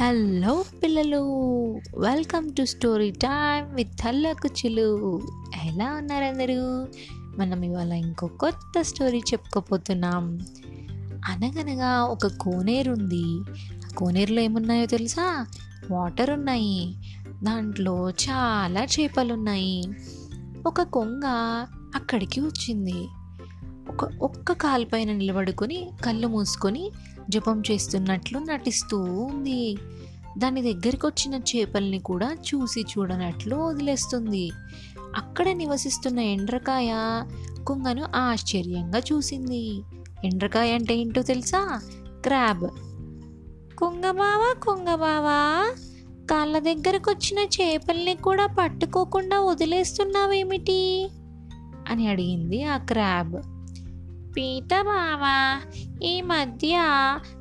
Hello పిల్లలు welcome to story time with Kuchulu ఎలా ఉన్నారందరూ? మనం ఇవాళ ఇంకో కొత్త స్టోరీ చెప్పుకోపోతున్నాం అనగనగా ఒక కోనేరు ఉంది. ఆ కోనేరులో ఏమున్నాయో తెలుసా? వాటర్ ఉన్నాయి. దాంట్లో చాలా చేపలు ఉన్నాయి ఒక కొంగ అక్కడికి వచ్చింది. ఒక ఒక్క కాలుపైన నిలబడుకొని కళ్ళు మూసుకొని జపం చేస్తున్నట్లు నటిస్తూ ఉంది. దాని దగ్గరికి వచ్చిన చేపల్ని కూడా చూసి చూడనట్లు వదిలేస్తుంది. అక్కడ నివసిస్తున్న ఎండ్రకాయ కుంగను ఆశ్చర్యంగా చూసింది. ఎండ్రకాయ అంటే ఏంటో తెలుసా? క్రాబ్. కుంగబావా కుంగబావా కాళ్ళ దగ్గరకు వచ్చిన చేపల్ని కూడా పట్టుకోకుండా వదిలేస్తున్నావేమిటి? అని అడిగింది ఆ క్రాబ్. పీత బావా ఈ మధ్య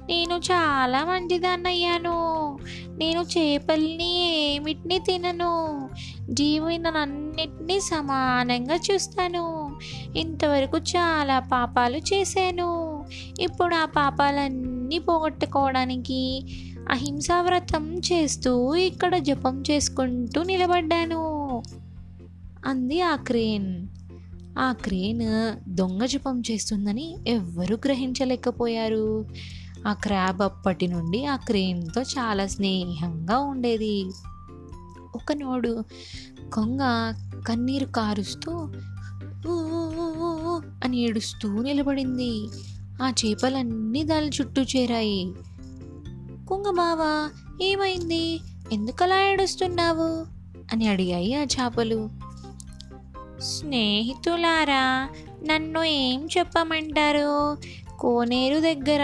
నేను చాలా మంచిదాన్నయ్యాను నేను చేపల్ని ఏమిటిని తినను. జీవులన్నిటినీ సమానంగా చూస్తాను. ఇంతవరకు చాలా పాపాలు చేశాను. ఇప్పుడు ఆ పాపాలన్నీ పోగొట్టుకోవడానికి అహింసా వ్రతం చేస్తూ ఇక్కడ జపం చేసుకుంటూ నిలబడ్డాను. అంది ఆ క్రేన్ ఆ క్రేన్ దొంగ జపం చేస్తుందని ఎవ్వరూ గ్రహించలేకపోయారు. ఆ క్రాబ్ అప్పటి నుండి ఆ క్రేన్తో చాలా స్నేహంగా ఉండేది. ఒక నోడు కొంగ కన్నీరు కారుస్తూ "ఊ, అని ఏడుస్తూ నిలబడింది. ఆ చేపలన్నీ దాని చుట్టూ చేరాయి. కొంగ మావా ఏమైంది? ఎందుకలా ఏడుస్తున్నావు? అని అడిగాయి ఆ చేపలు. స్నేహితులారా నన్ను ఏం చెప్పమంటారు? కోనేరు దగ్గర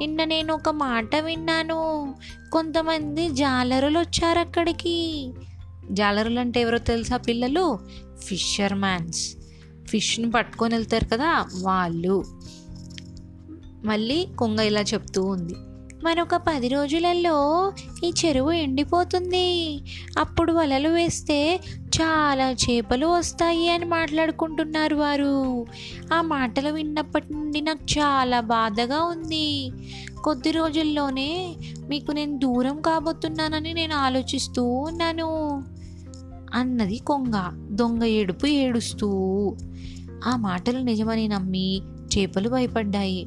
నిన్న నేను ఒక మాట విన్నాను. కొంతమంది జాలరులు వచ్చారు అక్కడికి జాలరులు అంటే ఎవరో తెలుసా పిల్లలు? ఫిషర్ మ్యాన్స్ ఫిష్ని పట్టుకొని వెళ్తారు కదా వాళ్ళు. మళ్ళీ కొంగ ఇలా చెప్తూ ఉంది. మరొక పది రోజులలో ఈ చెరువు ఎండిపోతుంది. అప్పుడు వలలు వేస్తే చాలా చేపలు వస్తాయి అని మాట్లాడుకుంటున్నారు వారు. ఆ మాటలు విన్నప్పటి నుండి నాకు చాలా బాధగా ఉంది. కొద్ది రోజుల్లోనే మీకు నేను దూరం కాబోతున్నానని నేను ఆలోచిస్తూ ఉన్నాను. అన్నది కొంగ దొంగ ఏడుపు ఏడుస్తూ. ఆ మాటలు నిజమని నమ్మి చేపలు భయపడ్డాయి.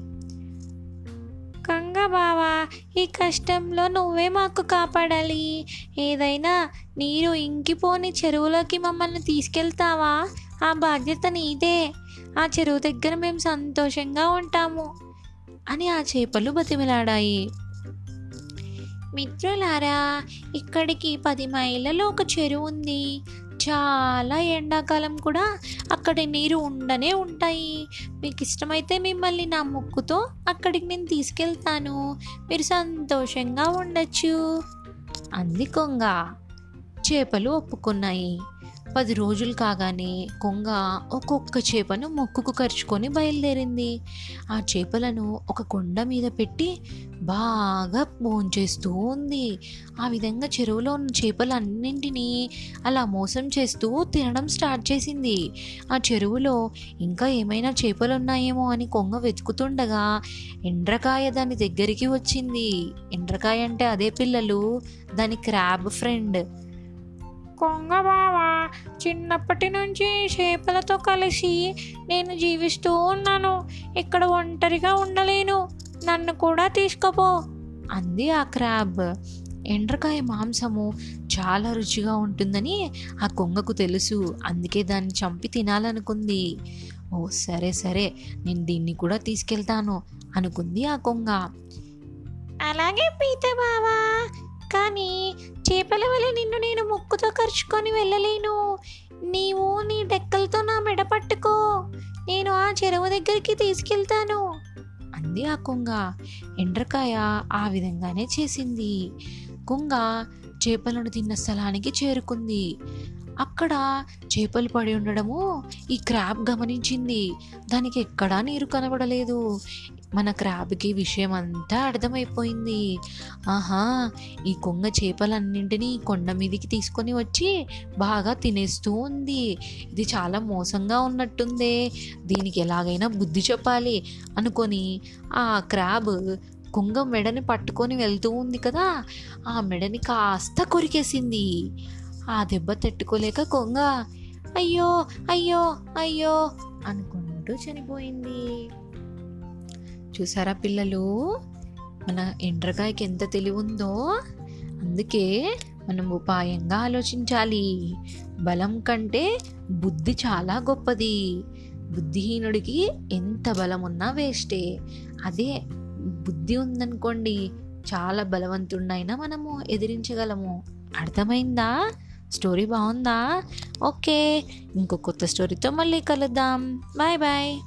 బావా ఈ కష్టంలో నువ్వే మాకు కాపాడాలి. ఏదైనా నీరు ఇంకిపోని చెరువులోకి మమ్మల్ని తీసుకెళ్తావా? ఆ బాధ్యత నీదే. ఆ చెరువు దగ్గర మేము సంతోషంగా ఉంటాము అని ఆ చేపలు బతిమిలాడాయి. మిత్రులారా ఇక్కడికి పది మైళ్ళలో ఒక చెరువు ఉంది. చాలా ఎండాకాలం కూడా అక్కడ నీరు ఉండనే ఉంటాయి. మీకు ఇష్టమైతే మిమ్మల్ని నా ముక్కుతో అక్కడికి నేను తీసుకెళ్తాను. మీరు సంతోషంగా ఉండొచ్చు. అంది కొంగ. చేపలు ఒప్పుకున్నాయి. పది రోజులు కాగానే కొంగ ఒక్కొక్క చేపను మొక్కుకు కరుచుకొని బయలుదేరింది. ఆ చేపలను ఒక కొండ మీద పెట్టి బాగా భోంచేస్తూ ఉంది. ఆ విధంగా చెరువులో ఉన్న చేపలన్నింటినీ అలా మోసం చేస్తూ తినడం స్టార్ట్ చేసింది. ఆ చెరువులో ఇంకా ఏమైనా చేపలు ఉన్నాయేమో అని కొంగ వెతుకుతుండగా ఎండ్రకాయ దాని దగ్గరికి వచ్చింది. ఎండ్రకాయ అంటే అదే పిల్లలు దాని క్రాబ్ ఫ్రెండ్. కొంగ బావా చిన్నప్పటి నుంచి చేపలతో కలిసి నేను జీవిస్తూ ఉన్నాను. ఇక్కడ ఒంటరిగా ఉండలేను. నన్ను కూడా తీసుకుపో అంది ఆ క్రాబ్. ఎండ్రకాయ మాంసము చాలా రుచిగా ఉంటుందని ఆ కొంగకు తెలుసు. అందుకే దాన్ని చంపి తినాలనుకుంది. ఓ సరే సరే నేను దీన్ని కూడా తీసుకెళ్తాను అనుకుంది ఆ కొంగ. అలాగే పీత బావా నిన్ను నేను ముక్కుతో ఖర్చుకొని వెళ్ళలేను. నీవు నీ డెక్కలతో నా మెడ పట్టుకో. నేను ఆ చెరువు దగ్గరికి తీసుకెళ్తాను. అంది ఆ కొంగ. ఎండ్రకాయ ఆ విధంగానే చేసింది. కొంగ చేపలను తిన్న స్థలానికి చేరుకుంది. అక్కడ చేపలు పడి ఉండడము ఈ క్రాబ్ గమనించింది. దానికి ఎక్కడా నీరు కనబడలేదు. మన క్రాబ్కి విషయం అంతా అర్థమైపోయింది. ఆహా ఈ కొంగ చేపలన్నింటినీ కొండ మీదికి తీసుకొని వచ్చి బాగా తినేస్తూ ఉంది. ఇది చాలా మోసంగా ఉన్నట్టుందే. దీనికి ఎలాగైనా బుద్ధి చెప్పాలి అనుకొని ఆ క్రాబ్ కొంగ మెడని పట్టుకొని వెళ్తూ ఉంది కదా ఆ మెడని కాస్త కొరికేసింది. ఆ దెబ్బ తట్టుకోలేక కొంగ అయ్యో అయ్యో అయ్యో అనుకుంటూ చనిపోయింది. చూసారా పిల్లలు? మన ఎండ్రకాయకి ఎంత తెలివి ఉందో అందుకే మనం ఉపాయంగా ఆలోచించాలి. బలం కంటే బుద్ధి చాలా గొప్పది. బుద్ధిహీనుడికి ఎంత బలం ఉన్నా వేస్టే. అదే బుద్ధి ఉందనుకోండి చాలా బలవంతుడినైనా మనము ఎదిరించగలము. అర్థమైందా? స్టోరీ బాగుందా? ఓకే ఇంకో కొత్త స్టోరీతో మళ్ళీ కలుద్దాం. Bye bye.